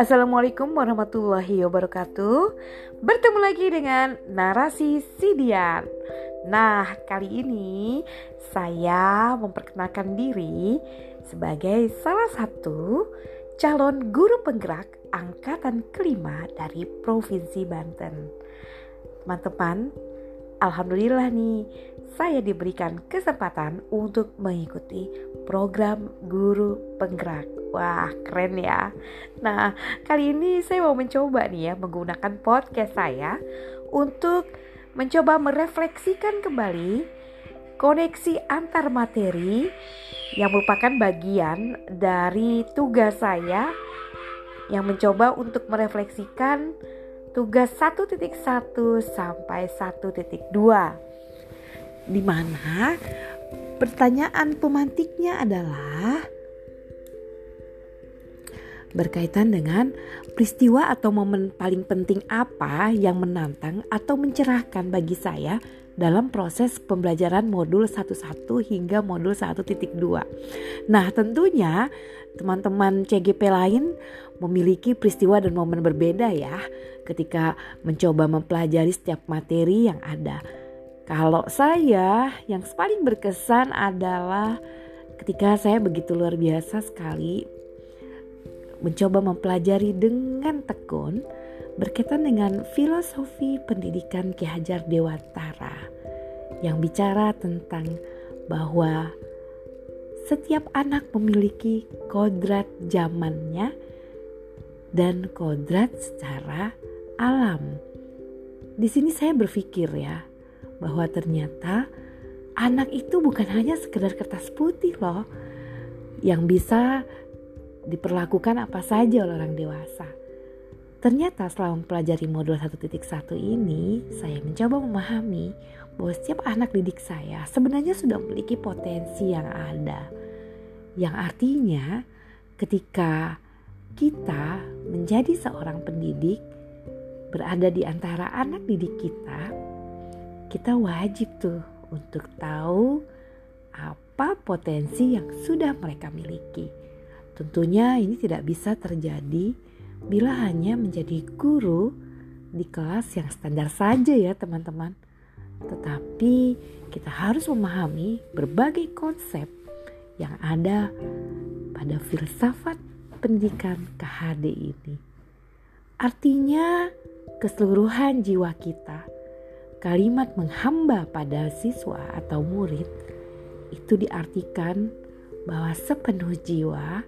Assalamualaikum warahmatullahi wabarakatuh. Bertemu lagi dengan narasi Sidian. Nah kali ini saya memperkenalkan diri sebagai salah satu calon guru penggerak angkatan kelima dari Provinsi Banten. Teman-teman, Alhamdulillah nih saya diberikan kesempatan untuk mengikuti program guru penggerak Wah, keren ya. Nah, kali ini saya mau mencoba nih ya menggunakan podcast saya untuk mencoba merefleksikan kembali koneksi antar materi yang merupakan bagian dari tugas saya yang mencoba untuk merefleksikan tugas 1.1 sampai 1.2 di mana pertanyaan pemantiknya adalah berkaitan dengan peristiwa atau momen paling penting apa yang menantang atau mencerahkan bagi saya dalam proses pembelajaran modul 11 hingga modul 1.2. Nah, tentunya teman-teman CGP lain memiliki peristiwa dan momen berbeda ya ketika mencoba mempelajari setiap materi yang ada. Kalau saya yang paling berkesan adalah ketika saya begitu luar biasa sekali mencoba mempelajari dengan tekun berkaitan dengan filosofi pendidikan Ki Hajar Dewantara yang bicara tentang bahwa setiap anak memiliki kodrat zamannya dan kodrat secara alam. Di sini saya berpikir ya bahwa ternyata anak itu bukan hanya sekedar kertas putih loh yang bisa diperlakukan apa saja oleh orang dewasa. Ternyata setelah mempelajari modul 1.1 ini, saya mencoba memahami bahwa setiap anak didik saya sebenarnya sudah memiliki potensi yang ada. Yang artinya ketika kita menjadi seorang pendidik berada di antara anak didik kita, kita wajib tuh untuk tahu apa potensi yang sudah mereka miliki Tentunya ini tidak bisa terjadi bila hanya menjadi guru di kelas yang standar saja ya teman-teman. Tetapi kita harus memahami berbagai konsep yang ada pada filsafat pendidikan KHD ini. Artinya keseluruhan jiwa kita, kalimat menghamba pada siswa atau murid itu diartikan bahwa sepenuh jiwa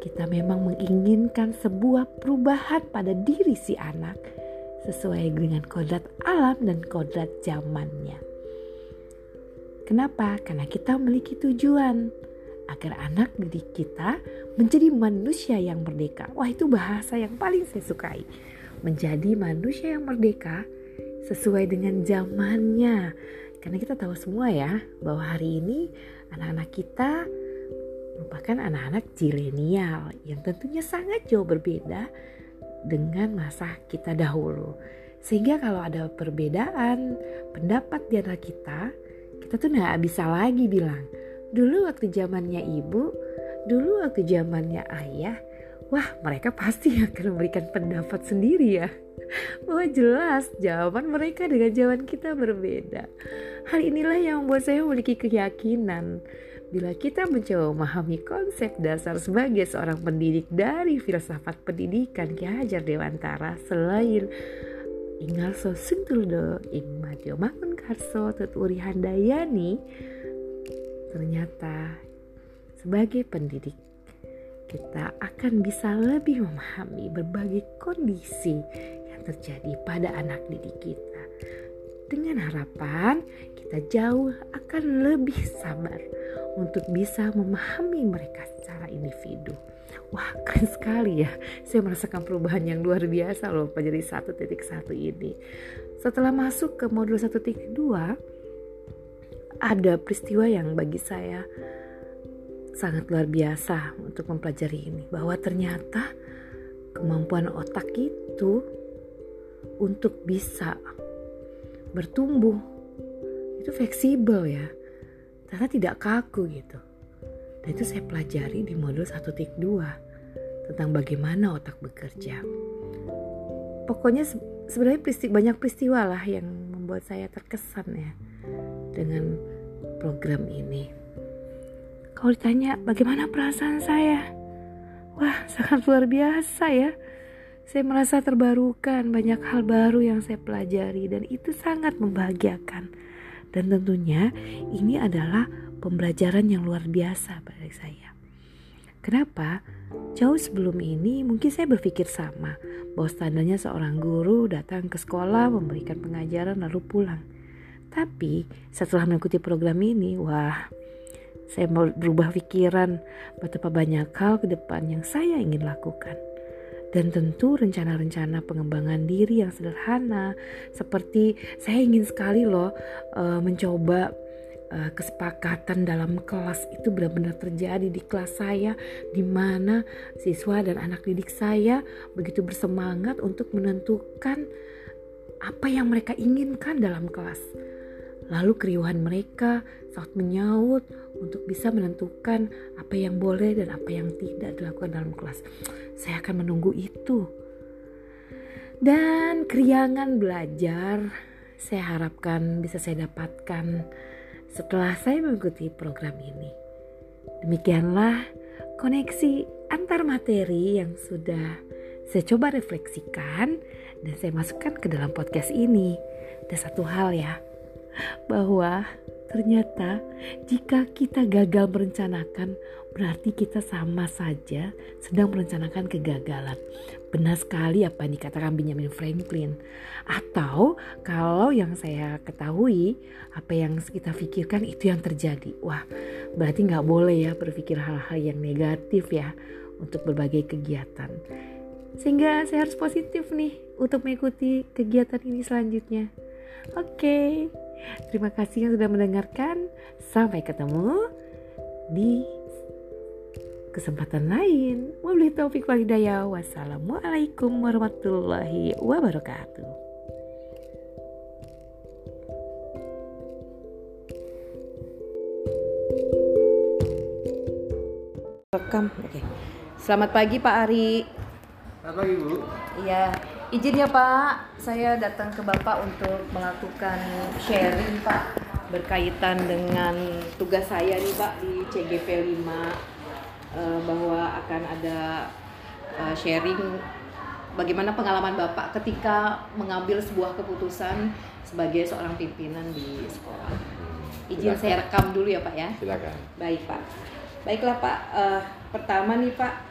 kita memang menginginkan sebuah perubahan pada diri si anak sesuai dengan kodrat alam dan kodrat zamannya. Kenapa? Karena kita memiliki tujuan agar anak didik kita menjadi manusia yang merdeka. Wah, itu bahasa yang paling saya sukai. Menjadi manusia yang merdeka sesuai dengan zamannya. Karena kita tahu semua ya bahwa hari ini anak-anak kita merupakan anak-anak zilenial yang tentunya sangat jauh berbeda dengan masa kita dahulu. Sehingga kalau ada perbedaan pendapat di antara kita, kita tuh nggak bisa lagi bilang, dulu waktu zamannya ibu, dulu waktu zamannya ayah, wah mereka pasti akan memberikan pendapat sendiri ya. Bahwa jelas jawaban mereka dengan jawaban kita berbeda. Hal inilah yang membuat saya memiliki keyakinan Bila kita mencoba memahami konsep dasar sebagai seorang pendidik dari filsafat pendidikan Ki Hajar Dewantara selain Ingalso Sungtuldo Ing Matio Mangun Karso Tuturi Handayani ternyata sebagai pendidik kita akan bisa lebih memahami berbagai kondisi yang terjadi pada anak didik kita dengan harapan kita jauh akan lebih sabar untuk bisa memahami mereka secara individu. Wah keren sekali ya, saya merasakan perubahan yang luar biasa loh menjadi 1.1 ini. Setelah masuk ke modul 1.2, ada peristiwa yang bagi saya sangat luar biasa untuk mempelajari ini. Bahwa ternyata kemampuan otak itu untuk bisa bertumbuh itu fleksibel ya ternyata tidak kaku gitu dan itu saya pelajari di modul 1.2 tentang bagaimana otak bekerja. Pokoknya sebenarnya peristiwa, banyak peristiwa lah yang membuat saya terkesan ya dengan program ini. Kalau ditanya bagaimana perasaan saya, wah sangat luar biasa ya. Saya merasa terbarukan, banyak hal baru yang saya pelajari dan itu sangat membahagiakan. Dan tentunya ini adalah pembelajaran yang luar biasa bagi saya. Kenapa? Jauh sebelum ini mungkin saya berpikir sama bahwa standarnya seorang guru datang ke sekolah memberikan pengajaran lalu pulang. Tapi setelah mengikuti program ini, wah, saya berubah pikiran betapa banyak hal ke depan yang saya ingin lakukan dan tentu rencana-rencana pengembangan diri yang sederhana seperti saya ingin sekali loh uh, mencoba uh, kesepakatan dalam kelas itu benar-benar terjadi di kelas saya di mana siswa dan anak didik saya begitu bersemangat untuk menentukan apa yang mereka inginkan dalam kelas Lalu keriuhan mereka saat menyaut untuk bisa menentukan apa yang boleh dan apa yang tidak dilakukan dalam kelas. Saya akan menunggu itu. Dan keriangan belajar saya harapkan bisa saya dapatkan setelah saya mengikuti program ini. Demikianlah koneksi antar materi yang sudah saya coba refleksikan dan saya masukkan ke dalam podcast ini. Ada satu hal ya, bahwa ternyata jika kita gagal merencanakan, berarti kita sama saja sedang merencanakan kegagalan. Benar sekali apa yang dikatakan Benjamin Franklin. Atau kalau yang saya ketahui, apa yang kita pikirkan itu yang terjadi. Wah, berarti nggak boleh ya berpikir hal-hal yang negatif ya untuk berbagai kegiatan. Sehingga saya harus positif nih untuk mengikuti kegiatan ini selanjutnya. Oke. Okay. Terima kasih yang sudah mendengarkan. Sampai ketemu di kesempatan lain. Wabillahi taufik walhidayah. Wassalamualaikum warahmatullahi wabarakatuh. Rekam. Oke. Selamat pagi Pak Ari. Selamat pagi Bu. Iya. Izin ya Pak, saya datang ke Bapak untuk melakukan sharing Pak berkaitan dengan tugas saya nih Pak di CGP 5 eh, bahwa akan ada eh, sharing bagaimana pengalaman Bapak ketika mengambil sebuah keputusan sebagai seorang pimpinan di sekolah. Izin Silakan. saya rekam dulu ya Pak ya. Silakan. Baik Pak. Baiklah Pak, uh, pertama nih Pak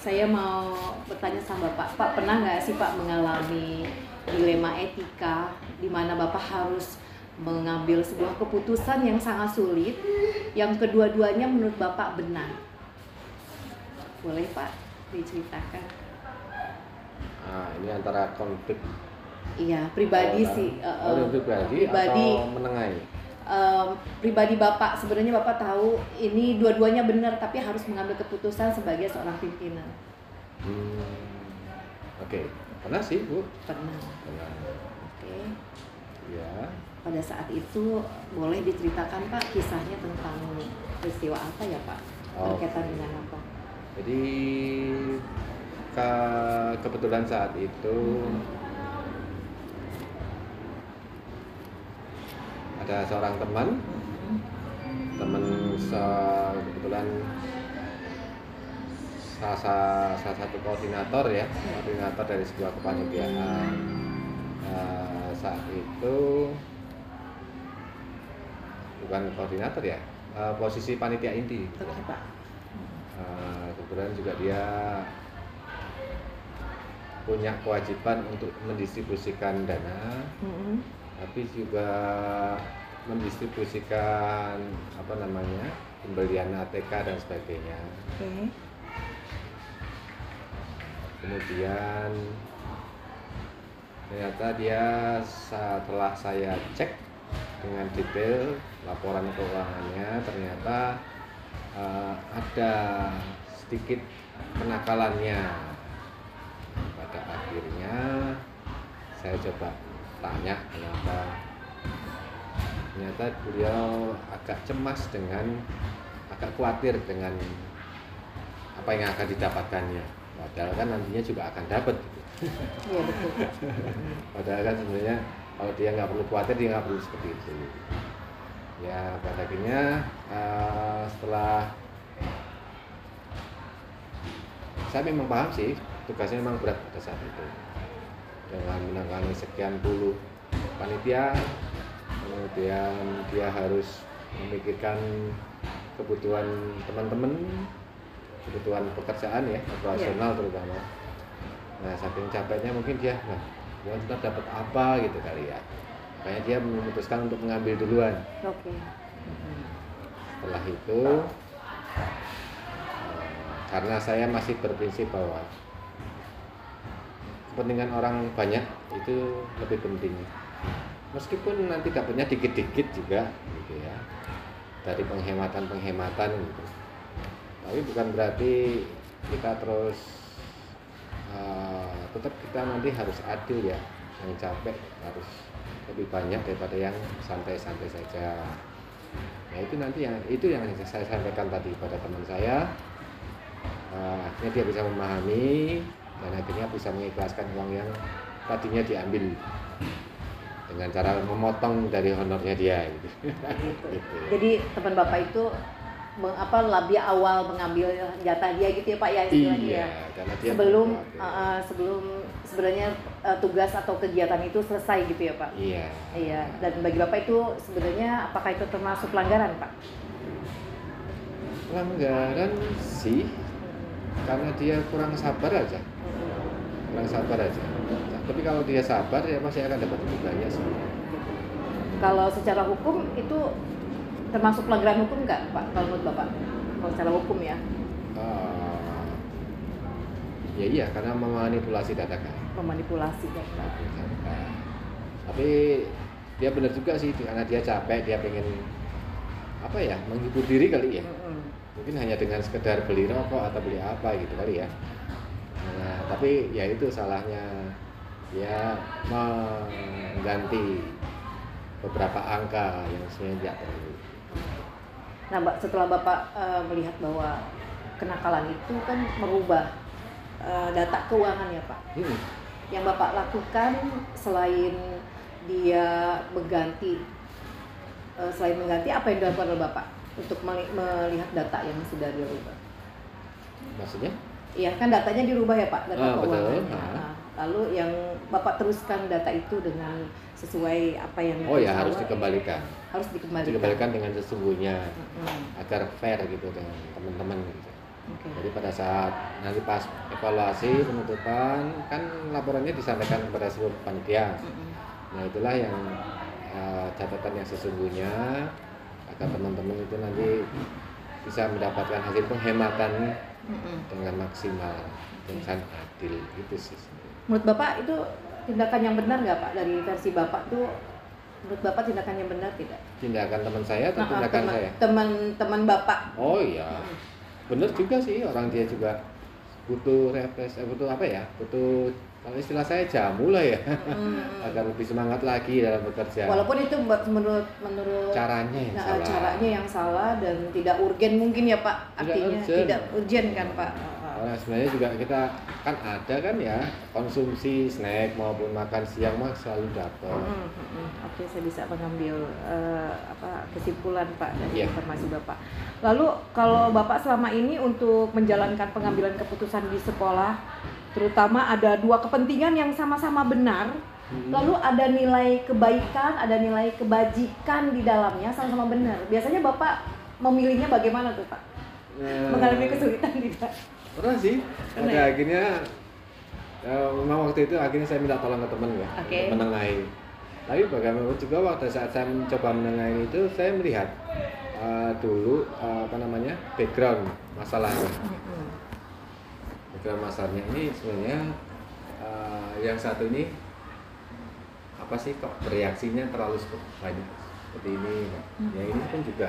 saya mau bertanya sama Bapak, Pak pernah nggak sih Pak mengalami dilema etika di mana Bapak harus mengambil sebuah keputusan yang sangat sulit, yang kedua-duanya menurut Bapak benar? Boleh Pak diceritakan? Nah, ini antara konflik. Iya, pribadi oh, sih. Uh, pribadi, pribadi atau menengahi? Um, pribadi bapak sebenarnya bapak tahu ini dua-duanya benar tapi harus mengambil keputusan sebagai seorang pimpinan. Hmm, Oke, okay. pernah sih bu? Pernah. Pernah. Oke. Okay. Ya. Pada saat itu boleh diceritakan pak kisahnya tentang peristiwa apa ya pak? Oh. Berkaitan dengan apa? Jadi ke kebetulan saat itu. Hmm ada seorang teman. Teman kebetulan salah, salah satu koordinator ya. Koordinator dari sebuah kepanitiaan. Uh, saat itu bukan koordinator ya uh, posisi panitia inti. Uh, kebetulan juga dia punya kewajiban untuk mendistribusikan dana. Mm -hmm tapi juga mendistribusikan apa namanya pembelian ATK dan sebagainya. Okay. Kemudian ternyata dia setelah saya cek dengan detail laporan keuangannya ternyata uh, ada sedikit penakalannya pada akhirnya saya coba tanya kenapa. Ternyata beliau agak cemas dengan agak khawatir dengan apa yang akan didapatkannya. Padahal kan nantinya juga akan dapat Iya betul. padahal kan sebenarnya kalau dia nggak perlu khawatir dia nggak perlu seperti itu. Ya pada akhirnya eh, setelah saya memang paham sih tugasnya memang berat pada saat itu dengan menangani sekian puluh panitia kemudian dia harus memikirkan kebutuhan teman-teman kebutuhan pekerjaan ya operasional terutama. Nah saking capeknya mungkin dia nah kita dapat apa? gitu kali ya. Makanya dia memutuskan untuk mengambil duluan. Oke. setelah itu eh, karena saya masih berprinsip bahwa kepentingan orang banyak itu lebih penting. Meskipun nanti dapatnya dikit-dikit juga gitu ya. Dari penghematan-penghematan gitu. Tapi bukan berarti kita terus eh, tetap kita nanti harus adil ya. Yang capek harus lebih banyak daripada yang santai-santai saja. Nah itu nanti yang itu yang saya sampaikan tadi pada teman saya. Eh, akhirnya dia bisa memahami dan akhirnya bisa mengikhlaskan uang yang tadinya diambil dengan cara memotong dari honornya dia. Gitu. Gitu. Jadi teman bapak itu meng, apa lebih awal mengambil jatah dia gitu ya pak ya istilahnya Iya, ya. karena dia Sebelum uh, uh, sebelum sebenarnya uh, tugas atau kegiatan itu selesai gitu ya pak. Iya. Iya. Dan bagi bapak itu sebenarnya apakah itu termasuk pelanggaran pak? Pelanggaran sih karena dia kurang sabar aja, kurang sabar aja. Nah, tapi kalau dia sabar ya pasti akan dapat lebih banyak sih. Kalau secara hukum itu termasuk pelanggaran hukum nggak pak? Kalau menurut bapak? Kalau secara hukum ya, Ah, ya iya karena memanipulasi data kan. memanipulasi data. Tapi dia benar juga sih karena dia capek dia pengen apa ya menghibur diri kali ya. Mm-mm. Mungkin hanya dengan sekedar beli rokok atau beli apa gitu kali ya. Nah, tapi ya itu salahnya dia mengganti beberapa angka yang sebenarnya tidak perlu. Nah, Mbak, setelah Bapak eh, melihat bahwa kenakalan itu kan merubah eh, data keuangan ya, Pak. Hmm. Yang Bapak lakukan selain dia mengganti eh, selain mengganti apa yang dilakukan oleh Bapak untuk meli- melihat data yang sudah dirubah? Maksudnya? Iya, kan datanya dirubah ya, Pak, data Ah, betul. keuangan. Ah. Nah, lalu yang Bapak teruskan data itu dengan sesuai apa yang Oh ya harus dibawa, dikembalikan. Harus dikembalikan. Dikembalikan dengan sesungguhnya Mm-mm. agar fair gitu dengan teman-teman gitu. Oke. Jadi pada saat nanti pas evaluasi penutupan kan laporannya disampaikan kepada seluruh panitia. Mm-mm. Nah itulah yang eh, catatan yang sesungguhnya agar teman-teman itu nanti bisa mendapatkan hasil penghematan Mm-mm. dengan maksimal dengan adil gitu sih. Menurut Bapak itu tindakan yang benar nggak Pak dari versi Bapak tuh menurut Bapak tindakan yang benar tidak? Tindakan teman saya atau Nah, tindakan teman- saya? Teman-teman Bapak. Oh iya, bener juga sih orang dia juga butuh refresh, eh, butuh apa ya? Butuh kalau istilah saya jamu lah ya, Mm. agar lebih semangat lagi dalam bekerja. Walaupun itu menurut menurut caranya yang nah, salah. caranya yang salah dan tidak urgen mungkin ya Pak. Tidak Artinya urgen. tidak urgen kan Pak. Karena sebenarnya juga kita kan ada kan ya konsumsi snack maupun makan siang mah selalu dapat. Mm, mm, mm. Oke, saya bisa mengambil eh, apa kesimpulan Pak dari Iya. informasi Bapak. Lalu kalau Bapak selama ini untuk menjalankan pengambilan keputusan di sekolah, terutama ada dua kepentingan yang sama-sama benar, Hmm. lalu ada nilai kebaikan, ada nilai kebajikan di dalamnya sama-sama benar. Biasanya Bapak memilihnya bagaimana tuh Pak? Eh, Mengalami kesulitan tidak? Pernah sih. Pernah ya? akhirnya eh, memang waktu itu akhirnya saya minta tolong ke teman ya untuk menengahi. Tapi bagaimana juga pada saat saya mencoba menengahi itu saya melihat eh, dulu eh, apa namanya background masalahnya. Masalahnya ini sebenarnya eh, yang satu ini apa sih kok bereaksinya terlalu banyak seperti ini. Ya ini pun juga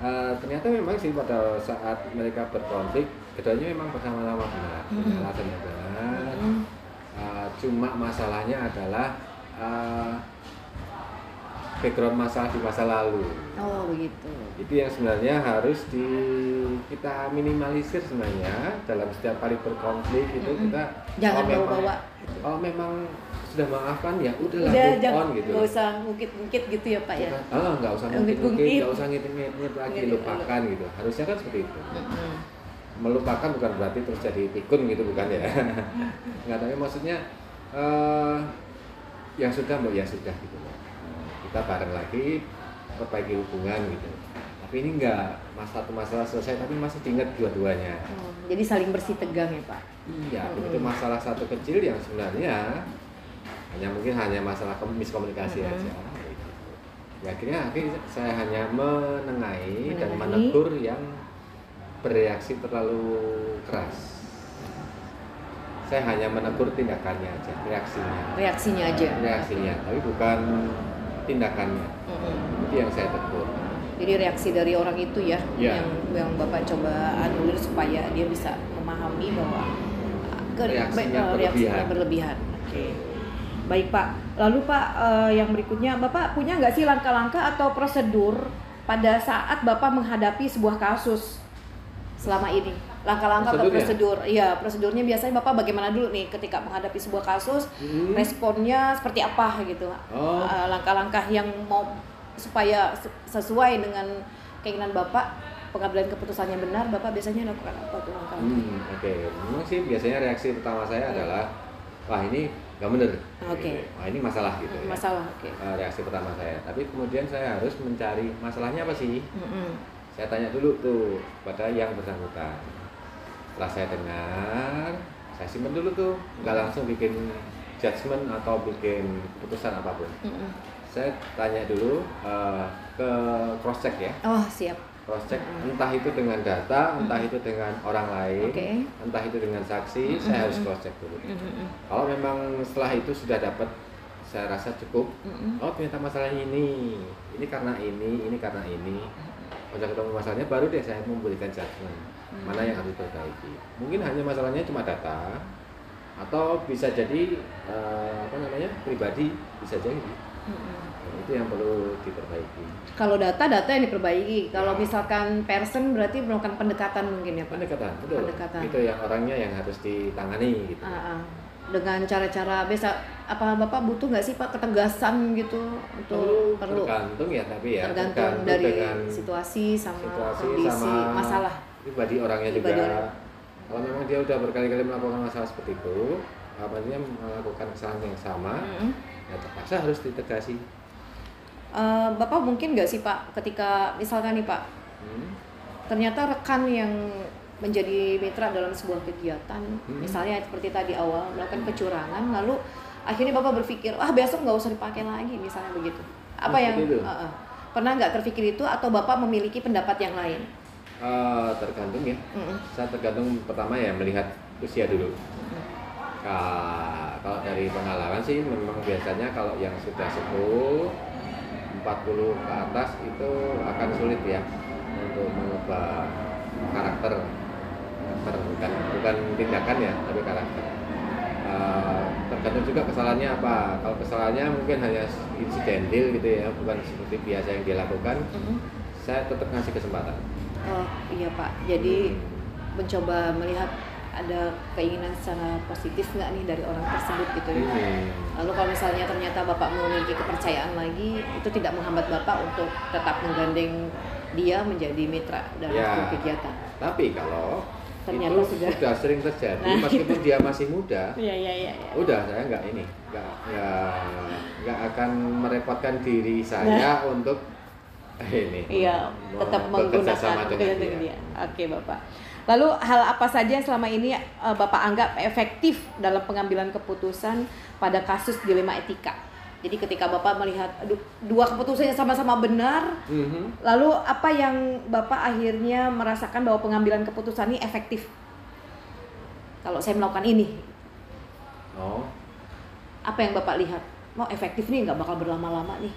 eh, ternyata memang sih pada saat mereka berkonflik keduanya memang bersama-sama benar, punya Mhm. alasan yang benar. Uh, cuma masalahnya adalah uh, background masalah di masa lalu. Oh begitu. Itu yang sebenarnya harus di kita minimalisir sebenarnya dalam setiap kali berkonflik itu Mm-mm. kita Jangan kalau memang- bawa-bawa. gitu. Kalau memang sudah maafkan ya udahlah Udah move jangan on gitu. nggak usah ngungkit-ngungkit gitu ya Pak ya. Ah, nggak usah Ngungkit-ngungkit. ngungkit-ngungkit, nggak usah ngit-ngit lagi, lupakan gitu. Harusnya kan seperti itu. Mm-mm. Melupakan bukan berarti terus jadi pikun gitu bukan ya. Nggak tapi maksudnya eh yang sudah mbak ya sudah gitu loh. Kita bareng lagi perbaiki hubungan gitu. Tapi ini enggak mas satu masalah selesai tapi masih diingat dua-duanya. Oh, jadi saling bersih tegang ya Pak. Iya, Mm-mm. begitu masalah satu kecil yang sebenarnya hanya mungkin hanya masalah kom- miskomunikasi Mm-mm. aja. gitu. Ya akhirnya akhirnya saya hanya menengahi, dan Menengahi. menegur yang bereaksi terlalu keras. Saya hanya menegur tindakannya aja, reaksinya, Reaksinya aja. reaksinya, tapi bukan tindakannya. Mm-mm. Itu yang saya tegur. Jadi reaksi dari orang itu ya, Iya. yang yang bapak coba anulir supaya dia bisa memahami bahwa uh, ke, Reaksinya eh, reaksinya berlebihan. berlebihan. Oke. Baik pak. Lalu pak eh, yang berikutnya bapak punya nggak sih langkah-langkah atau prosedur pada saat bapak menghadapi sebuah kasus selama ini? Langkah-langkah atau prosedur? Iya prosedurnya biasanya bapak bagaimana dulu nih ketika menghadapi sebuah kasus? Hmm. Responnya seperti apa gitu? Oh. Eh, langkah-langkah yang mau supaya se- sesuai dengan keinginan bapak pengambilan keputusannya benar bapak biasanya lakukan apa tuh langkah Hmm, oke. Memang sih biasanya reaksi pertama saya adalah wah ini nggak bener. Oke. Gitu. Wah ini masalah gitu. ya. masalah oke Eh, reaksi pertama saya. Tapi kemudian saya harus mencari masalahnya apa sih? Mm-mm. Saya tanya dulu tuh pada yang bersangkutan. Setelah saya dengar, saya simpan dulu tuh, nggak langsung bikin judgement atau bikin keputusan apa pun. Mm-mm. Saya tanya dulu eh, ke cross check ya, oh siap cross check Mm-mm. entah itu dengan data, entah itu dengan orang lain, oke entah itu dengan saksi, Mm-mm. saya harus cross check dulu. Mm-mm. Kalau memang setelah itu sudah dapat, saya rasa cukup. Mm-mm. Oh ternyata masalahnya ini, ini karena ini, ini karena ini. Udah ketemu masalahnya, baru deh saya memberikan judgement mana yang harus diperbaiki. Mungkin hanya masalahnya cuma data, atau bisa jadi eh, apa namanya pribadi bisa jadi. Mm-mm. Nah, itu yang perlu diperbaiki. kalau data data yang diperbaiki kalau Ya. misalkan person berarti melakukan pendekatan mungkin ya pak Pendekatan, betul. Pendekatan. Itu yang orangnya yang harus ditangani gitu. Ah, ah. dengan cara-cara biasa apa bapak butuh nggak sih pak ketegasan gitu untuk perlu tergantung ya tapi ya tergantung dari dengan situasi sama situasi kondisi sama masalah pribadi orangnya Pribadi juga orang. kalau memang dia udah berkali-kali melakukan masalah seperti itu apa namanya melakukan kesalahan yang sama Mm-mm. ya terpaksa harus ditegasi Eh, bapak mungkin nggak sih pak ketika misalkan nih pak Hmm. ternyata rekan yang menjadi mitra dalam sebuah kegiatan Hmm. misalnya seperti tadi awal melakukan kecurangan lalu akhirnya bapak berpikir ah besok nggak usah dipakai lagi misalnya begitu apa yang itu? Eh, eh. pernah nggak terpikir itu atau bapak memiliki pendapat yang lain Eh, tergantung ya Mm-mm. saya tergantung pertama ya melihat usia dulu Mm-mm. Ka- kalau dari pengalaman sih memang biasanya kalau yang sudah sepuh 40 ke atas itu akan sulit ya untuk mengubah karakter karakter bukan bukan tindakan ya tapi karakter Eh, tergantung juga kesalahannya apa kalau kesalahannya mungkin hanya insidental gitu ya bukan seperti biasa yang dia lakukan Mm-mm. saya tetap ngasih kesempatan oh iya pak jadi Hmm. mencoba melihat ada keinginan secara positif nggak nih dari orang tersebut gitu ya Hmm. Lalu kalau misalnya ternyata Bapak memiliki kepercayaan lagi, itu tidak menghambat Bapak untuk tetap menggandeng dia menjadi mitra dalam Ya. kegiatan. Tapi kalau Ternyata itu sudah. sudah. sering terjadi, Nah. meskipun dia masih muda, Iya iya iya. udah saya nggak ini, nggak nggak nggak akan merepotkan diri saya untuk ini. Iya, tetap menggunakan sama dengan dia. dia. Oke Bapak. Lalu hal apa saja yang selama ini eh, Bapak anggap efektif dalam pengambilan keputusan pada kasus dilema etika? Jadi ketika Bapak melihat aduh, dua keputusan yang sama-sama benar, Mhm. Lalu apa yang Bapak akhirnya merasakan bahwa pengambilan keputusan ini efektif? Kalau saya melakukan ini, Oh, apa yang Bapak lihat? Mau efektif nih nggak bakal berlama-lama nih.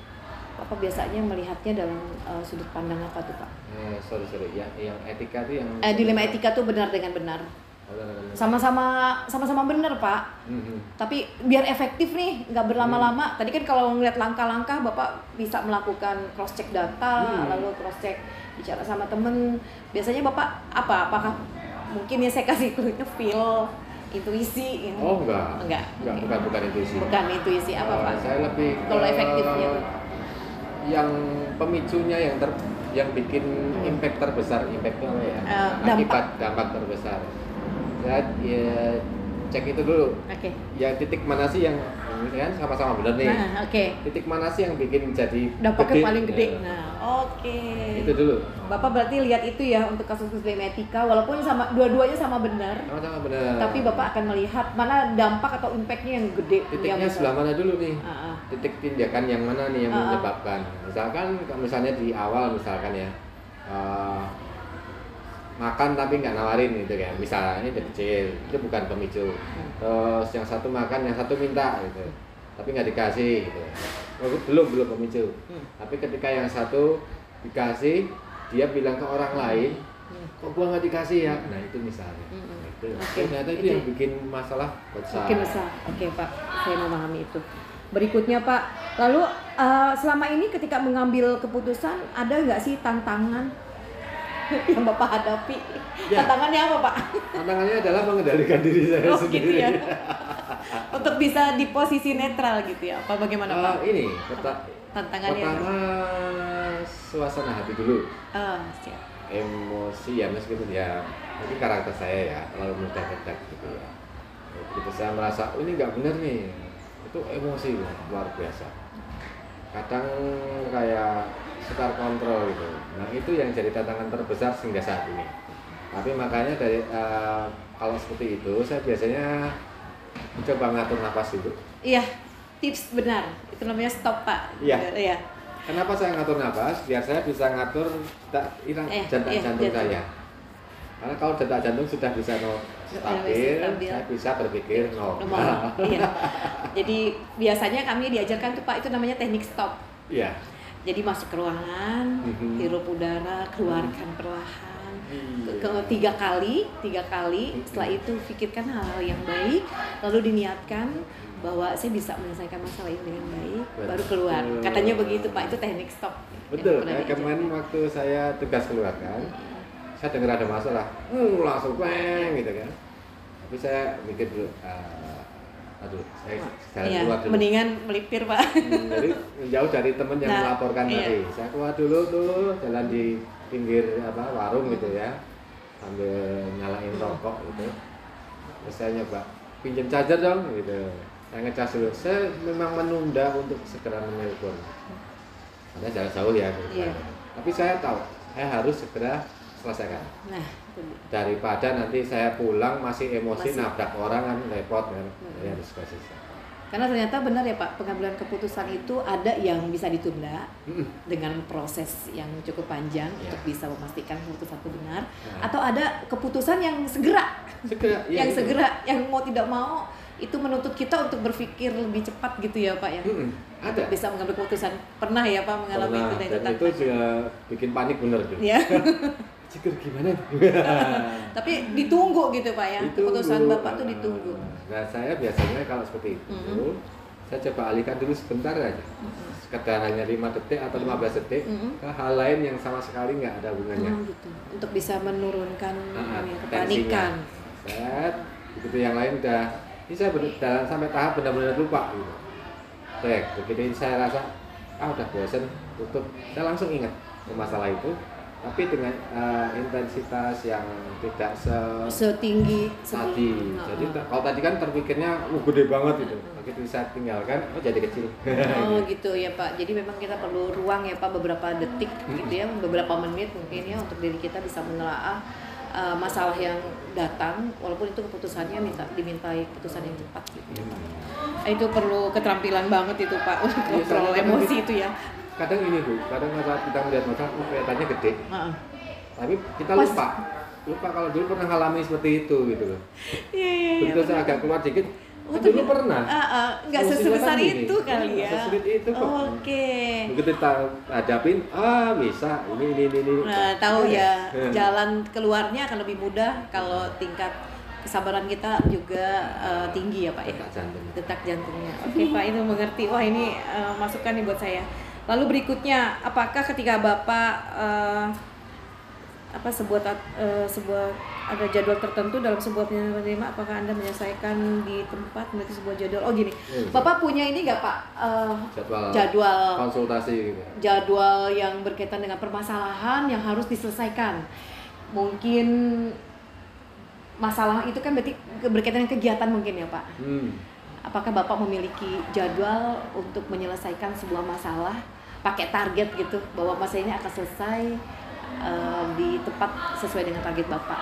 Bapak biasanya melihatnya dalam uh, sudut pandang apa tuh Pak? eh, sorry sorry, ya yang etika itu yang Eh, dilema etika tuh benar dengan benar. Sama-sama sama-sama bener pak. Mhm. Tapi biar efektif nih, nggak berlama-lama. Tadi kan kalau ngeliat langkah-langkah, bapak bisa melakukan cross check data, Hmm. lalu cross check bicara sama temen. Biasanya bapak apa? Apakah mungkin ya saya kasih clue feel, intuisi? ya? Oh enggak. Enggak. Enggak, Oke. bukan bukan itu sih. Bukan intuisi apa Eh, pak? Saya lebih Kalau efektifnya yang pemicunya yang ter yang bikin Hmm. impact terbesar, impact itu apa ya? Eh, dampak. Akibat dampak terbesar. Saya ya, cek itu dulu. Oke. Ya titik mana sih yang kan sama-sama benar nih. Nah, oke. Titik mana sih yang bikin jadi Dampaknya paling gede. Ya, Nah, oke. Itu dulu. Bapak berarti lihat itu ya untuk kasus-kasus etika, walaupun sama dua-duanya sama benar. Sama-sama benar. Tapi bapak akan melihat mana dampak atau impactnya yang gede. yang titiknya besar. sebelah mana dulu nih? Ah. titik tindakan yang mana nih yang ah. menyebabkan misalkan misalnya di awal misalkan ya eh, makan tapi nggak nawarin gitu kan. Misalnya ini udah kecil itu bukan pemicu. Terus yang satu makan yang satu minta gitu. Tapi nggak dikasih gitu. Belum belum pemicu. Hmm. tapi ketika yang satu dikasih dia bilang ke orang lain Hmm. kok gua nggak dikasih ya? Nah itu misalnya. Hmm, hmm. itu Oke, ternyata itu, itu- yang bikin masalah besar Oke besar. Oke pak, saya memahami itu. Berikutnya pak, lalu eh, selama ini ketika mengambil keputusan ada nggak sih tantangan yang bapak hadapi? Ya. Tantangannya apa pak? tantangannya adalah mengendalikan diri saya Oh sendiri gitu ya. Untuk bisa di posisi netral gitu ya? Apa bagaimana Eh, pak? ini peta- Tantangannya? pertama suasana hati dulu Ah, siap. emosi ya meskipun ya mungkin karakter saya ya terlalu mudah meledak gitu ya begitu saya merasa "Oh, ini nggak benar nih itu emosi loh, luar biasa kadang kayak setar kontrol gitu nah itu yang jadi tantangan terbesar hingga saat ini tapi makanya dari eh, kalau seperti itu saya biasanya coba ngatur nafas dulu Iya, tips benar. Itu namanya stop pak. Iya. Iya. Kenapa saya ngatur nafas? Biar saya bisa ngatur tak hilang Eh, jantung iya, jantung jantung. saya. Karena kalau detak jantung sudah bisa no, stabil, stabil. saya bisa berpikir Normal. normal. iya. Jadi biasanya kami diajarkan tuh Pak itu namanya teknik stop. Iya. Jadi masuk ke ruangan, Mhm. hirup udara, keluarkan perlahan. Ke, Iya. ke- tiga kali, tiga kali. Mhm. Setelah itu pikirkan hal-hal yang baik, lalu diniatkan bahwa saya bisa menyelesaikan masalah ini dengan baik, baru keluar. Betul. Katanya begitu Pak, itu teknik stop. Betul. diajarkan. kemarin waktu saya tugas keluar kan, saya dengar ada masalah, hmm, langsung peng gitu kan. Tapi saya mikir dulu, ah, aduh, saya jalan Iya, keluar dulu. mendingan melipir Pak. Hmm, jadi jauh dari teman yang Nah, melaporkan iya. tadi. Saya keluar dulu tuh jalan di pinggir apa warung gitu ya, sambil nyalain rokok gitu. Terus saya nyoba pinjam charger dong gitu. Saya ngecas dulu. Saya memang menunda untuk segera menelpon. Karena jarak jauh ya. gitu. Iya. Tapi saya tahu saya harus segera selesaikan. Nah. Daripada nanti saya pulang masih emosi Masih. nabrak orang kan repot kan. Hmm. Saya harus selesai. Karena ternyata benar ya Pak, pengambilan keputusan itu ada yang bisa ditunda Mm-mm. dengan proses yang cukup panjang Ya. untuk bisa memastikan keputusan itu benar, Nah. atau ada keputusan yang segera, Segera, iya, yang itu. segera, yang mau tidak mau itu menuntut kita untuk berfikir lebih cepat gitu ya Pak ya, Mm-mm, ada bisa mengambil keputusan. Pernah ya Pak mengalami pernah itu dan itu dan itu juga bikin panik bener tuh Ya, Cikir gimana tapi ditunggu gitu Pak ya, Ditunggu. keputusan Bapak tuh ditunggu. nah saya biasanya kalau seperti itu Mhm. saya coba alihkan dulu sebentar aja sekedar hanya 5 detik atau 15 detik Mhm. ke hal lain yang sama sekali nggak ada hubungannya Oh, gitu. Untuk bisa menurunkan Ah, ya, tensinya. kepanikan. Set, begitu yang lain udah ini saya dalam sampai tahap benar-benar lupa gitu Dek, begitu saya rasa ah udah bosen tutup saya langsung ingat masalah itu tapi dengan eh, intensitas yang tidak se Setinggi tadi. jadi ta- kalau tadi kan terpikirnya uh, gede banget itu begitu saya tinggalkan oh jadi kecil. Oh gitu ya Pak. Jadi memang kita perlu ruang ya Pak beberapa detik gitu ya, beberapa menit mungkin ya untuk diri kita bisa menelaah uh, masalah yang datang walaupun itu keputusannya minta dimintai keputusan yang cepat gitu ya Pak. Itu perlu keterampilan banget itu Pak untuk Iya, kontrol kan emosi itu ya. Kadang ini bu kadang saat kita melihat oh, kelihatannya gede Heeh. tapi kita Pas- lupa lupa kalau dulu pernah alami seperti itu gitu loh Iya iya iya. begitu saya agak keluar dikit Oh, kan dulu tapi- pernah Ah, ah, nggak sesebesar kan gini. itu kali ya. sesulit itu kok. Oke. begitu kita hadapin ah bisa ini ini ini, ini. Nah, tahu ya Hmm. jalan keluarnya akan lebih mudah kalau tingkat kesabaran kita juga uh, tinggi ya Pak ya. Detak jantung. Detak jantungnya. Oke Pak, itu mengerti. Wah ini uh, masukan nih buat saya. Lalu berikutnya, apakah ketika Bapak uh, apa sebuah uh, sebuah ada jadwal tertentu dalam sebuah penerima apakah anda menyelesaikan di tempat memiliki sebuah jadwal oh gini hmm. bapak punya ini nggak pak uh, jadwal jadwal konsultasi gitu. jadwal yang berkaitan dengan permasalahan yang harus diselesaikan mungkin masalah itu kan berarti berkaitan dengan kegiatan mungkin ya pak hmm. Apakah bapak memiliki jadwal untuk menyelesaikan sebuah masalah pakai target gitu bahwa masa ini akan selesai uh, di tepat sesuai dengan target bapak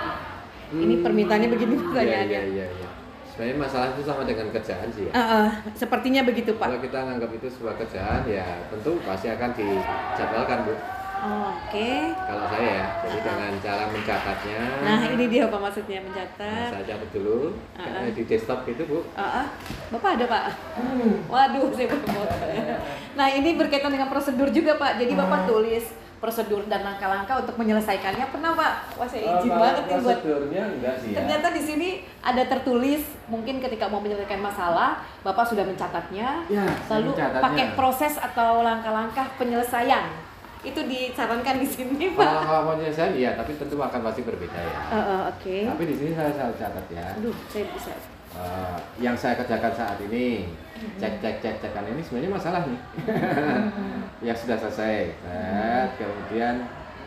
hmm. ini permintaannya begini iya, pertanyaannya iya, iya, iya. sebenarnya masalah itu sama dengan kerjaan sih ya. uh, uh, sepertinya begitu pak kalau kita anggap itu sebuah kerjaan ya tentu pasti akan dijadwalkan bu Oh, Oke. Okay. Kalau saya ya, jadi uh -huh. dengan cara mencatatnya. Nah ini dia apa maksudnya mencatat? Nah, saya catat dulu, uh -huh. di desktop gitu bu. Uh -huh. Bapak ada pak? Hmm. Waduh, saya belum Nah ini berkaitan dengan prosedur juga pak. Jadi bapak tulis prosedur dan langkah-langkah untuk menyelesaikannya pernah pak? Wah saya izin uh, banget nih buat. Prosedurnya enggak sih ya. Ternyata di sini ada tertulis mungkin ketika mau menyelesaikan masalah, bapak sudah mencatatnya, ya, lalu pakai proses atau langkah-langkah penyelesaian itu disarankan di sini pak. kalau penyelesaian iya tapi tentu akan pasti berbeda ya. Uh, uh, oke. Okay. tapi di sini saya, saya catat ya. Aduh saya bisa. Uh, yang saya kerjakan saat ini cek cek cek cekan ini sebenarnya masalah nih. Mm-hmm. yang sudah selesai. Mm-hmm. kemudian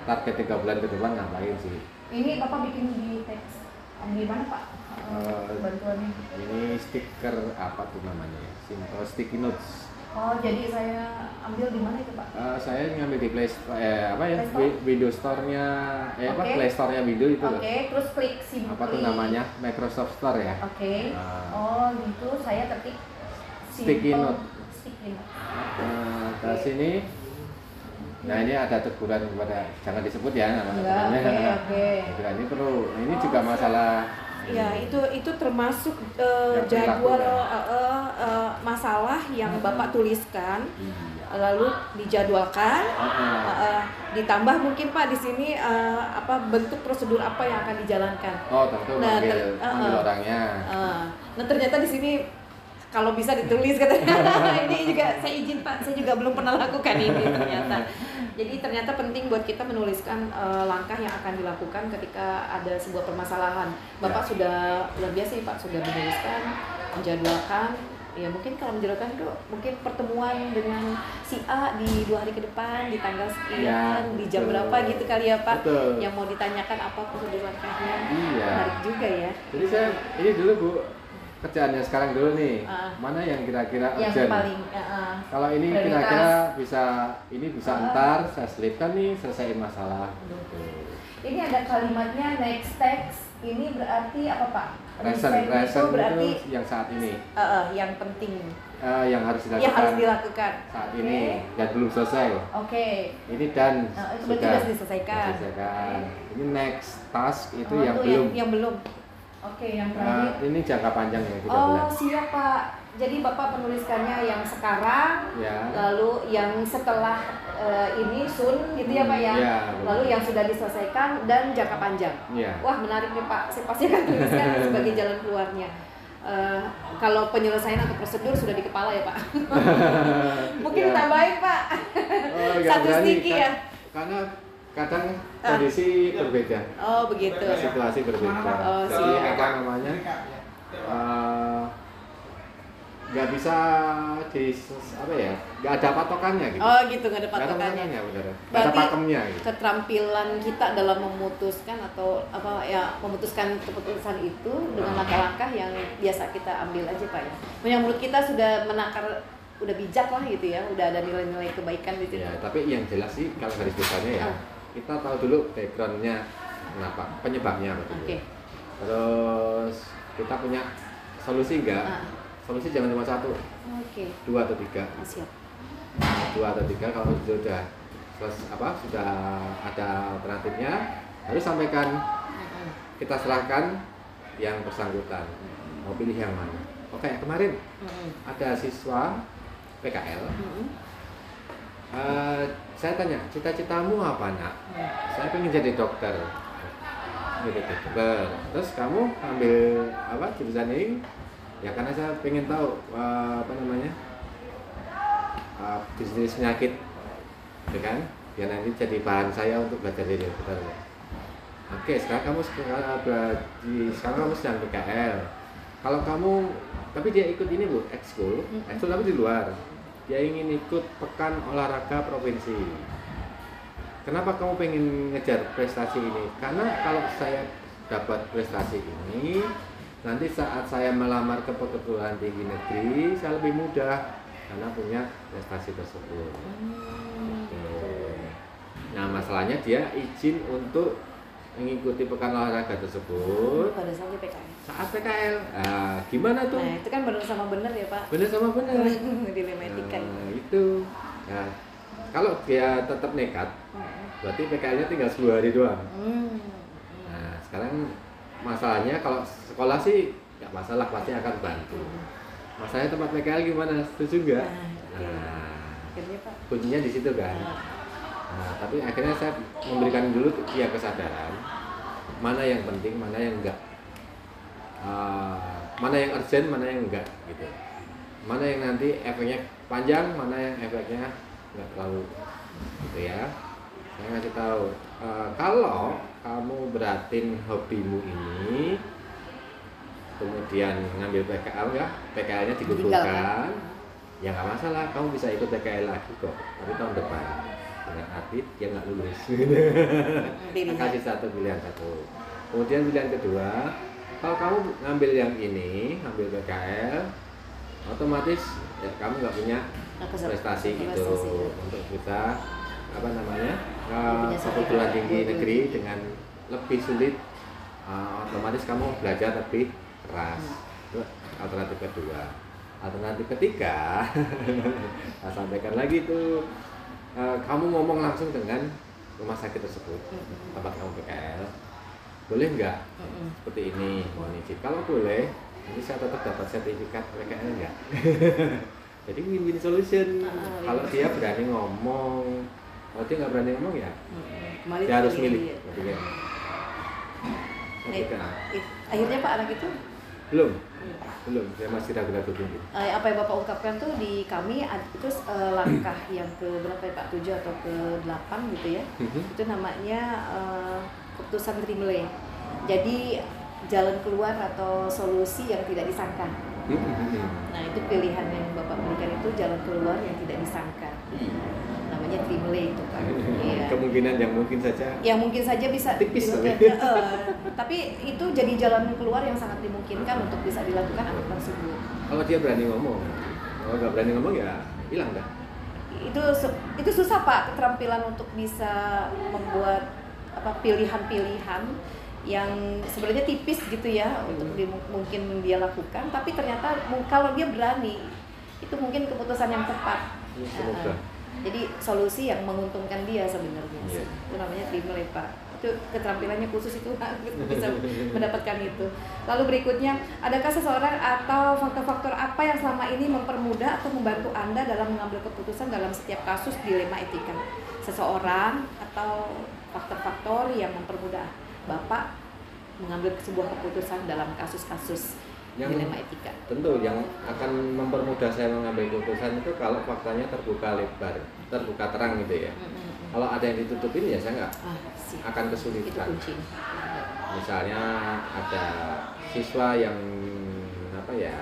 target tiga bulan ke depan ngapain sih? Ini bapak bikin di teks gimana pak? Uh, bantuannya. ini stiker apa tuh namanya? Simple sticky notes Oh, jadi saya ambil di mana itu, Pak? Uh, saya ngambil di Play Store, eh, apa ya? Store? Windows Store-nya, eh okay. apa Play Store-nya Windows itu Oke, okay. terus klik simply. Apa tuh namanya? Microsoft Store ya? Oke. Okay. Uh, oh, gitu. Saya ketik Sticky Note. Sticky Note. Nah, ke sini Nah ini ada teguran kepada jangan disebut ya nama temannya. Oke, okay, oke. Okay. ini perlu. Ini oh, juga masalah Ya itu itu termasuk uh, jadwal uh, uh, uh, masalah yang hmm. bapak tuliskan, hmm. lalu dijadwalkan, uh, uh, ditambah mungkin pak di sini uh, apa bentuk prosedur apa yang akan dijalankan. Oh tentu nah, manggil, uh, manggil orangnya. Uh, nah ternyata di sini kalau bisa ditulis katanya ini juga saya izin pak saya juga belum pernah lakukan ini ternyata jadi ternyata penting buat kita menuliskan uh, langkah yang akan dilakukan ketika ada sebuah permasalahan. Bapak ya. sudah luar biasa ya pak sudah menuliskan menjadwalkan. Ya mungkin kalau menjadwalkan itu mungkin pertemuan dengan si A di dua hari ke depan di tanggal sekian ya, di jam berapa gitu kali ya pak? Betul. yang mau ditanyakan apa prosedur langkahnya. Iya. menarik juga ya. Jadi saya ini dulu bu kerjaannya sekarang dulu nih. Uh, mana yang kira-kira urgent? paling, uh, kalau ini kira-kira bisa ini bisa uh, ntar saya selipkan nih selesaiin masalah. Ini ada kalimatnya next text. Ini berarti apa pak? Recent recent itu berarti itu yang saat ini. Uh, uh, yang penting. Uh, yang harus dilakukan yang harus dilakukan saat okay. ini dan belum selesai. Oke. Okay. ini dan uh, itu sudah. diselesaikan. Diselesaikan. Okay. ini next task itu oh, yang, belum. yang belum Oke, yang terakhir. Uh, ini jangka panjang ya kita Oh, bulan. siap Pak. Jadi Bapak menuliskannya yang sekarang, ya. lalu yang setelah uh, ini sun gitu ya Pak ya. ya lalu yang sudah diselesaikan dan jangka panjang. Ya. Wah, menarik nih Pak. Saya pasti akan tuliskan sebagai jalan keluarnya. Uh, kalau penyelesaian atau prosedur sudah di kepala ya Pak. Mungkin ya. tambahin Pak. Oh, Satu sticky ya. Karena kadang. Kondisi berbeda. Oh begitu. Situasi berbeda. Oh, Jadi apa namanya? Uh, nggak bisa di apa ya nggak ada patokannya gitu oh gitu nggak ada patokannya nggak ada benar ada pakemnya gitu. keterampilan kita dalam memutuskan atau apa ya memutuskan keputusan itu dengan ah. langkah-langkah yang biasa kita ambil aja pak ya yang menurut kita sudah menakar udah bijak lah gitu ya udah ada nilai-nilai kebaikan di situ ya tapi yang jelas sih kalau garis besarnya ya uh kita tahu dulu backgroundnya kenapa penyebabnya apa okay. terus kita punya solusi enggak uh. solusi jangan cuma satu. Okay. dua atau tiga. Oh, siap. dua atau tiga kalau sudah apa sudah ada alternatifnya harus sampaikan. Uh kita serahkan yang bersangkutan. Uh mau pilih yang mana? Oke kemarin uh ada siswa PKL uh Uh, saya tanya cita-citamu apa nak? Hmm. saya pengen jadi dokter. Jadi dokter terus kamu ambil apa jurusan ini? Ya karena saya pengen tahu uh, apa namanya uh, bisnis penyakit ya kan? Biar nanti jadi bahan saya untuk belajar jadi dokter. Oke sekarang kamu sekarang berarti sekarang kamu sedang PKL kalau kamu tapi dia ikut ini bu ekskul. Mm-mm. ekskul tapi di luar dia ingin ikut pekan olahraga provinsi. Kenapa kamu pengen ngejar prestasi ini? Karena kalau saya dapat prestasi ini nanti saat saya melamar ke perguruan tinggi negeri saya lebih mudah karena punya prestasi tersebut. Hmm. nah masalahnya dia izin untuk mengikuti pekan olahraga tersebut. Pada saat PKL. saat PKL nah, gimana tuh? Nah itu kan benar sama benar ya Pak. bener sama bener Dilema etika. Nah, itu. Nah, kalau dia tetap nekat berarti PKL-nya tinggal 10 hari doang. Hmm. nah sekarang masalahnya kalau sekolah sih nggak masalah pasti akan bantu. Masalahnya tempat PKL gimana? Setuju nggak? Nah, nah Akhirnya Pak. kuncinya di situ kan? Nah, tapi akhirnya saya memberikan dulu dia kesadaran mana yang penting mana yang enggak. Ah, mana yang urgent mana yang enggak gitu. Mana yang nanti efeknya panjang mana yang efeknya enggak terlalu gitu ya. Saya ngasih tahu eh, kalau kamu beratin hobimu ini kemudian ngambil PKL ya PKL-nya digugurkan ya nggak masalah kamu bisa ikut PKL lagi kok tapi tahun depan dengan arti dia nggak lulus Pilihan. kasih satu pilihan satu kemudian pilihan kedua kalau kamu ngambil yang ini ngambil PKL otomatis ya, kamu nggak punya prestasi gitu prestasi. untuk kita apa namanya perguruan sertifikat. tinggi negeri dengan lebih sulit uh, otomatis kamu belajar lebih keras Hmm. itu alternatif kedua alternatif ketiga saya sampaikan lagi tuh uh, kamu ngomong langsung dengan rumah sakit tersebut. Mm-mm. tempat kamu PKL boleh nggak? Seperti ini mohon izin. Kalau boleh nanti saya tetap dapat sertifikat PKL nggak? Jadi win-win solution. Ah, kalau win-win dia berani ngomong kalau dia nggak berani ngomong ya. Kembali dia harus milih Nah, ketika- it- akhirnya Pak anak itu? Belum belum saya masih ragu-ragu tinggi eh, apa yang Bapak ungkapkan tuh di kami itu eh, langkah yang ke berapa ya Pak 7 atau ke 8 gitu ya. Itu namanya eh, keputusan Trimle. Jadi jalan keluar atau solusi yang tidak disangka. Nah, itu pilihan yang Bapak berikan itu jalan keluar yang tidak disangka. Namanya Trimle itu Pak. Iya. kemungkinan yang mungkin saja yang mungkin saja bisa Tipis tapi. Eh, tapi itu jadi jalan keluar yang sangat dimungkinkan untuk bisa dilakukan anak tersebut. kalau dia berani ngomong kalau nggak berani ngomong ya hilang dah Itu itu susah Pak keterampilan untuk bisa membuat apa pilihan-pilihan yang sebenarnya tipis gitu ya untuk di- mungkin dia lakukan tapi ternyata kalau dia berani itu mungkin keputusan yang tepat. Ya, semoga. Eh, jadi solusi yang menguntungkan dia sebenarnya. Iya. Itu namanya trimle Pak. Itu keterampilannya khusus itu bisa mendapatkan itu. Lalu berikutnya, adakah seseorang atau faktor-faktor apa yang selama ini mempermudah atau membantu Anda dalam mengambil keputusan dalam setiap kasus dilema etika? Seseorang atau faktor-faktor yang mempermudah Bapak mengambil sebuah keputusan dalam kasus-kasus Yang- dilema etika. tentu yang akan mempermudah saya mengambil keputusan itu kalau faktanya terbuka lebar terbuka terang gitu ya. Mm, mm, mm. kalau ada yang ditutupin ya saya nggak Ah, akan kesulitan. Misalnya ada siswa yang apa ya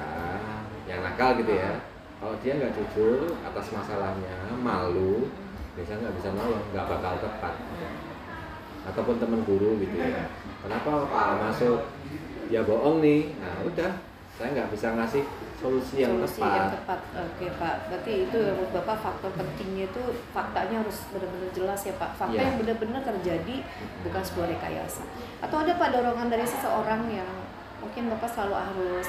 yang nakal gitu ya. Kalau dia nggak jujur atas masalahnya malu biasanya nggak bisa nolong nggak bakal tepat. Ataupun teman guru gitu ya. Kenapa pak masuk ya bohong nih. Nah udah. Saya nggak bisa ngasih solusi yang solusi tepat. yang tepat. Oke pak. Berarti itu menurut bapak faktor pentingnya itu faktanya harus benar-benar jelas ya pak. Fakta Iya. yang benar-benar terjadi bukan sebuah rekayasa. Atau ada pak dorongan dari seseorang yang mungkin bapak selalu harus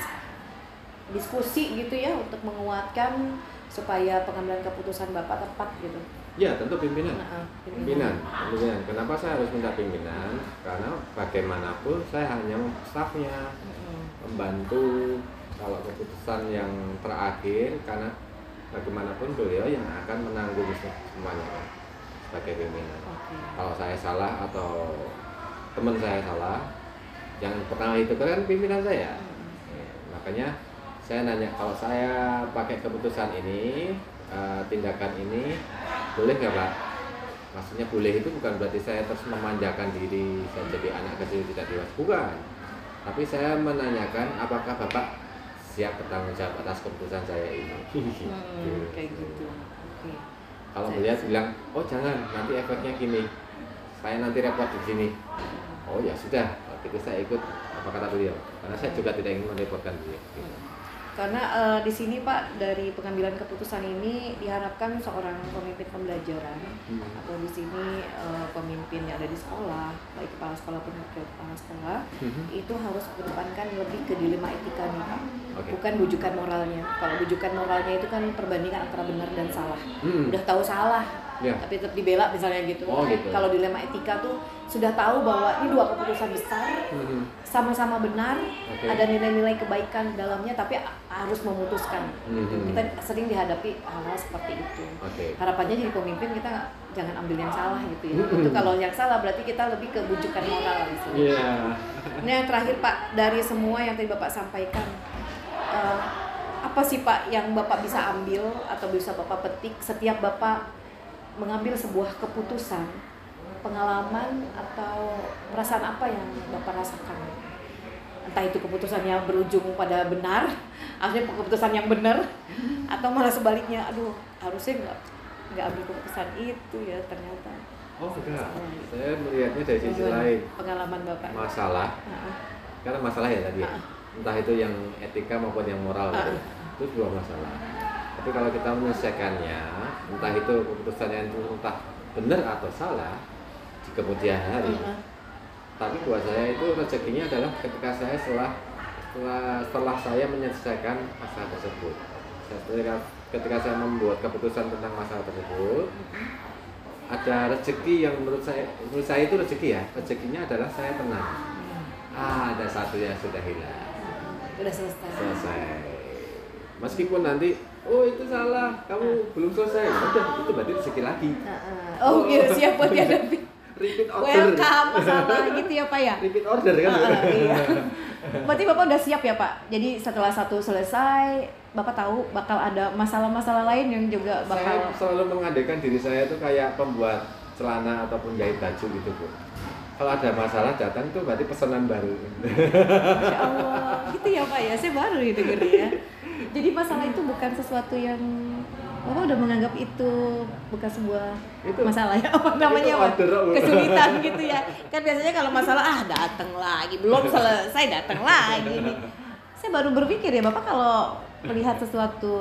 diskusi gitu ya untuk menguatkan supaya pengambilan keputusan bapak tepat gitu ya tentu pimpinan. Nah, ah, pimpinan pimpinan. Kenapa saya harus minta pimpinan? Karena bagaimanapun saya hanya staffnya. Mm-mm. membantu kalau keputusan yang terakhir karena bagaimanapun beliau yang akan menanggung semuanya sebagai pimpinan. Oke. Kalau saya salah atau teman saya salah yang pertama itu kan pimpinan saya. Ya, makanya saya nanya kalau saya pakai keputusan ini eh, tindakan ini boleh nggak pak? Maksudnya boleh itu bukan berarti saya terus memanjakan diri saya jadi anak kecil tidak dewasa. Bukan. Tapi saya menanyakan apakah bapak siap bertanggung jawab atas keputusan saya ini? Hmm, kayak gitu. Oke. kalau melihat bilang oh jangan nanti efeknya gini. Saya nanti repot di sini. Oh ya sudah waktu itu saya ikut apa kata beliau. Karena saya juga tidak ingin merepotkan beliau gitu. Karena eh, di sini Pak dari pengambilan keputusan ini diharapkan seorang pemimpin pembelajaran Hmm. atau di sini eh, pemimpin yang ada di sekolah, baik kepala sekolah pun kepala sekolah, Mhm. itu harus mengedepankan lebih ke dilema etika nih Pak. Oke. Bukan bujukan moralnya. Kalau bujukan moralnya itu kan perbandingan antara benar dan salah. Hmm. Udah tahu salah, Ya. tapi tetap dibela misalnya gitu. Oh, gitu. Kalau dilema etika tuh sudah tahu bahwa ini dua keputusan besar, Mhm. sama-sama benar, Oke. ada nilai-nilai kebaikan dalamnya, tapi harus memutuskan. Mhm. Kita sering dihadapi hal-hal seperti itu. Oke. Harapannya jadi pemimpin kita jangan ambil yang salah gitu ya. Mhm. Itu kalau yang salah berarti kita lebih ke bujukan moral di sini. Iya. Nah yang terakhir Pak dari semua yang tadi Bapak sampaikan, eh, apa sih Pak yang Bapak bisa ambil atau bisa Bapak petik setiap Bapak mengambil sebuah keputusan, pengalaman atau perasaan apa yang Bapak rasakan? Entah itu keputusannya berujung pada benar, akhirnya keputusan yang benar, atau malah sebaliknya, aduh harusnya nggak nggak ambil keputusan itu ya ternyata. Oh enggak. Saya melihatnya dari sisi lain. Pengalaman Bapak. Masalah Ah, karena masalah ya tadi. Ah. entah itu yang etika maupun yang moral. Ah. itu dua masalah tapi kalau kita menyelesaikannya entah itu keputusannya itu entah benar atau salah di kemudian hari. Ah. tapi buat saya itu rezekinya adalah ketika saya setelah setelah, setelah saya menyelesaikan masalah tersebut. Ketika, ketika saya membuat keputusan tentang masalah tersebut ada rezeki yang menurut saya menurut saya itu rezeki ya. Rezekinya adalah saya tenang. Ah, ada satu yang sudah hilang. Udah selesai. selesai. Meskipun nanti oh itu salah kamu belum selesai Ya udah itu berarti rezeki lagi Heeh. Oh, gitu siap buat dihadapi. repeat order Welcome masalah gitu ya Pak ya. repeat order kan Heeh, iya. Berarti Bapak udah siap ya Pak. Jadi setelah satu selesai, Bapak tahu bakal ada masalah-masalah lain yang juga saya bakal selalu mengadakan diri saya itu kayak pembuat celana ataupun jahit baju gitu bu kalau ada masalah datang itu berarti pesanan baru Masya Allah, gitu ya Pak ya. Saya baru denger ya. Jadi masalah itu bukan sesuatu yang Bapak udah menganggap itu bukan sebuah Itu- masalah ya apa namanya Bu. kesulitan gitu ya kan biasanya kalau masalah ah datang lagi belum selesai datang lagi nih saya baru berpikir ya Bapak kalau melihat sesuatu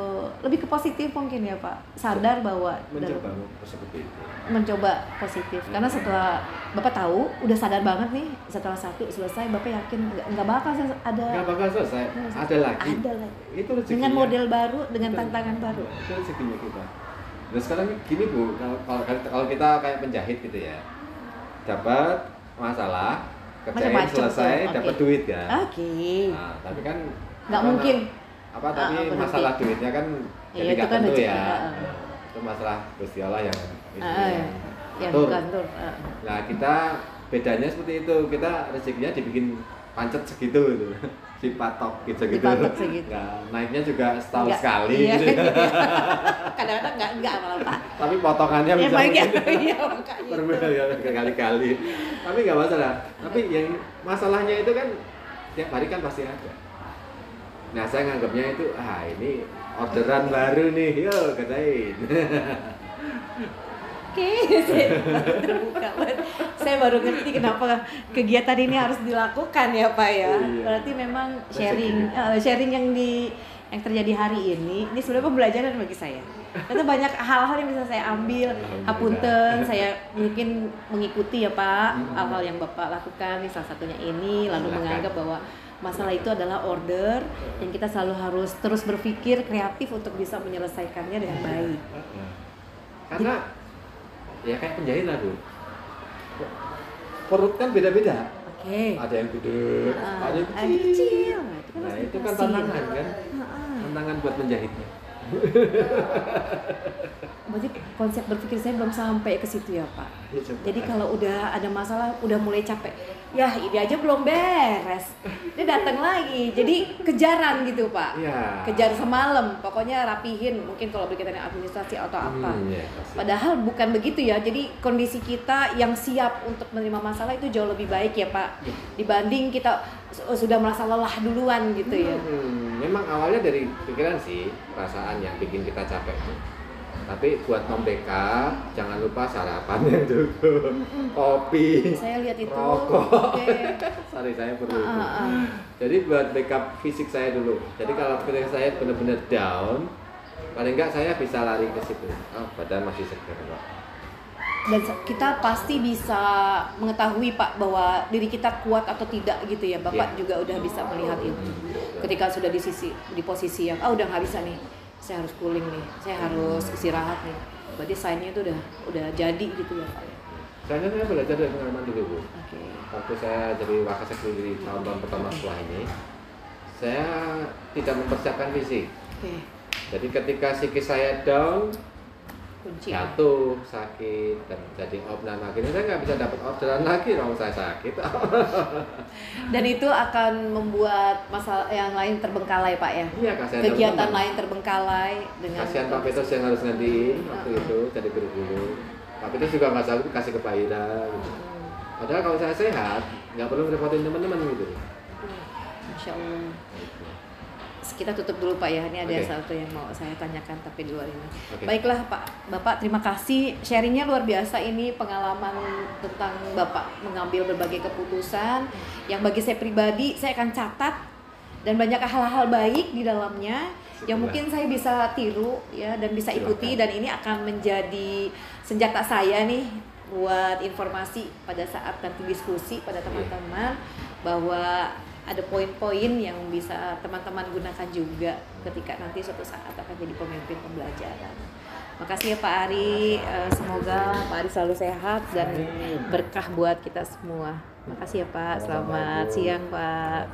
lebih ke positif mungkin ya Pak. Sadar bahwa mencoba dalam- seperti itu. mencoba positif. Karena setelah Bapak tahu udah sadar banget nih setelah satu selesai Bapak yakin nggak bakal ada nggak bakal selesai. Ada lagi. Ada lagi. Itu rezekinya. Dengan model baru dengan Betul. tantangan baru. Itu rezekinya kita. Nah sekarang gini bu. Kalau kalau kita kayak penjahit gitu ya. Dapat masalah kerjain selesai dapat duit kan oke. Nah, tapi kan nggak mungkin Apa tapi Ah, berarti. masalah duitnya kan jadi itu nggak kan tentu ya. ah. Itu masalah Gusti Allah yang itu Ah, yang ya bukan tuh ah. Nah, kita bedanya seperti itu. Kita rezekinya dibikin pancet segitu gitu. Dipatok gitu gitu. Dipatok segitu. Nah, naiknya juga setahun Nggak, sekali iya, gitu. kadang-kadang nggak nggak malah Pak Tapi potongannya ya bisa ya iya berbeda ya berkali-kali. Tapi nggak masalah. Tapi yang masalahnya itu kan tiap hari kan pasti ada. Nah, saya nganggapnya itu ah ini orderan baru nih, yo kerjain. Oke, saya baru terbuka banget. Saya baru ngerti kenapa kegiatan ini harus dilakukan ya Pak ya. Iya. Berarti memang sharing eh, sharing yang di yang terjadi hari ini ini sebenarnya pembelajaran bagi saya. Karena banyak hal-hal yang bisa saya ambil. Hapunten, saya mungkin mengikuti ya Pak Hmm. hal-hal yang Bapak lakukan. Salah satunya ini lalu menganggap bahwa masalah itu adalah order yang kita selalu harus terus berpikir kreatif untuk bisa menyelesaikannya dengan baik. Karena ya kayak penjahit lah bu. Perut kan beda-beda. Oke. Ada yang gede, Ah, ada yang ada yang kecil. kecil. Itu kan Nah itu kan tantangan kan, tantangan buat menjahitnya. Berarti konsep berpikir saya belum sampai ke situ ya Pak. Ya. Jadi kalau udah ada masalah, udah mulai capek, ya ini aja belum beres, dia datang lagi. Jadi kejaran gitu Pak. Iya. Kejar semalam, pokoknya rapihin. Mungkin kalau berkaitan dengan administrasi atau apa. Hmm, ya. Padahal bukan begitu ya. Jadi kondisi kita yang siap untuk menerima masalah itu jauh lebih baik ya Pak. Dibanding kita sudah merasa lelah duluan gitu ya. Hmm, memang awalnya dari pikiran sih, perasaan yang bikin kita capek. Tapi buat membackup, jangan lupa sarapan yang cukup, kopi, Saya lihat itu. rokok. Oke. Sorry, saya perlu. Ah, ah, ah. Jadi buat backup fisik saya dulu. Jadi kalau ketika saya benar-benar down, paling enggak saya bisa lari ke situ. Oh, badan masih segar kok. Dan kita pasti bisa mengetahui Pak bahwa diri kita kuat atau tidak gitu ya. Bapak Iya. juga udah bisa melihat itu. Ketika sudah di sisi di posisi yang ah udah nggak bisa nih. Saya harus cooling nih. Saya harus istirahat nih. Berarti sign-nya itu udah udah jadi gitu ya Pak. Saya saya belajar dari pengalaman dulu, Bu. Oke. waktu saya jadi wakasek di tahun-tahun pertama setelah ini saya tidak mempersiapkan fisik Oke. jadi ketika psikis saya down Kunci. jatuh sakit dan jadi obnan akhirnya saya nggak bisa dapat orderan lagi kalau saya sakit Dan itu akan membuat masalah yang lain terbengkalai Pak ya. iya kasihan Kegiatan teman-teman. lain terbengkalai dengan kasihan Pak Petrus yang harus gantiin waktu itu jadi guru guru Pak Petrus juga nggak sanggup kasih ke Pak Ira gitu. Padahal kalau saya sehat nggak perlu repotin teman-teman gitu Masya Allah. Kita tutup dulu Pak ya. Ini ada Oke. satu yang mau saya tanyakan tapi di luar ini. Oke. Baiklah Pak, Bapak terima kasih sharingnya luar biasa ini pengalaman tentang Bapak mengambil berbagai keputusan yang bagi saya pribadi saya akan catat dan banyak hal-hal baik di dalamnya yang mungkin saya bisa tiru ya dan bisa ikuti dan ini akan menjadi senjata saya nih buat informasi pada saat nanti diskusi pada teman-teman bahwa ada poin-poin yang bisa teman-teman gunakan juga ketika nanti suatu saat akan jadi pemimpin pembelajaran. Makasih ya Pak Ari, Eh, semoga Pak Ari selalu sehat dan berkah buat kita semua. Makasih ya Pak, selamat siang Pak.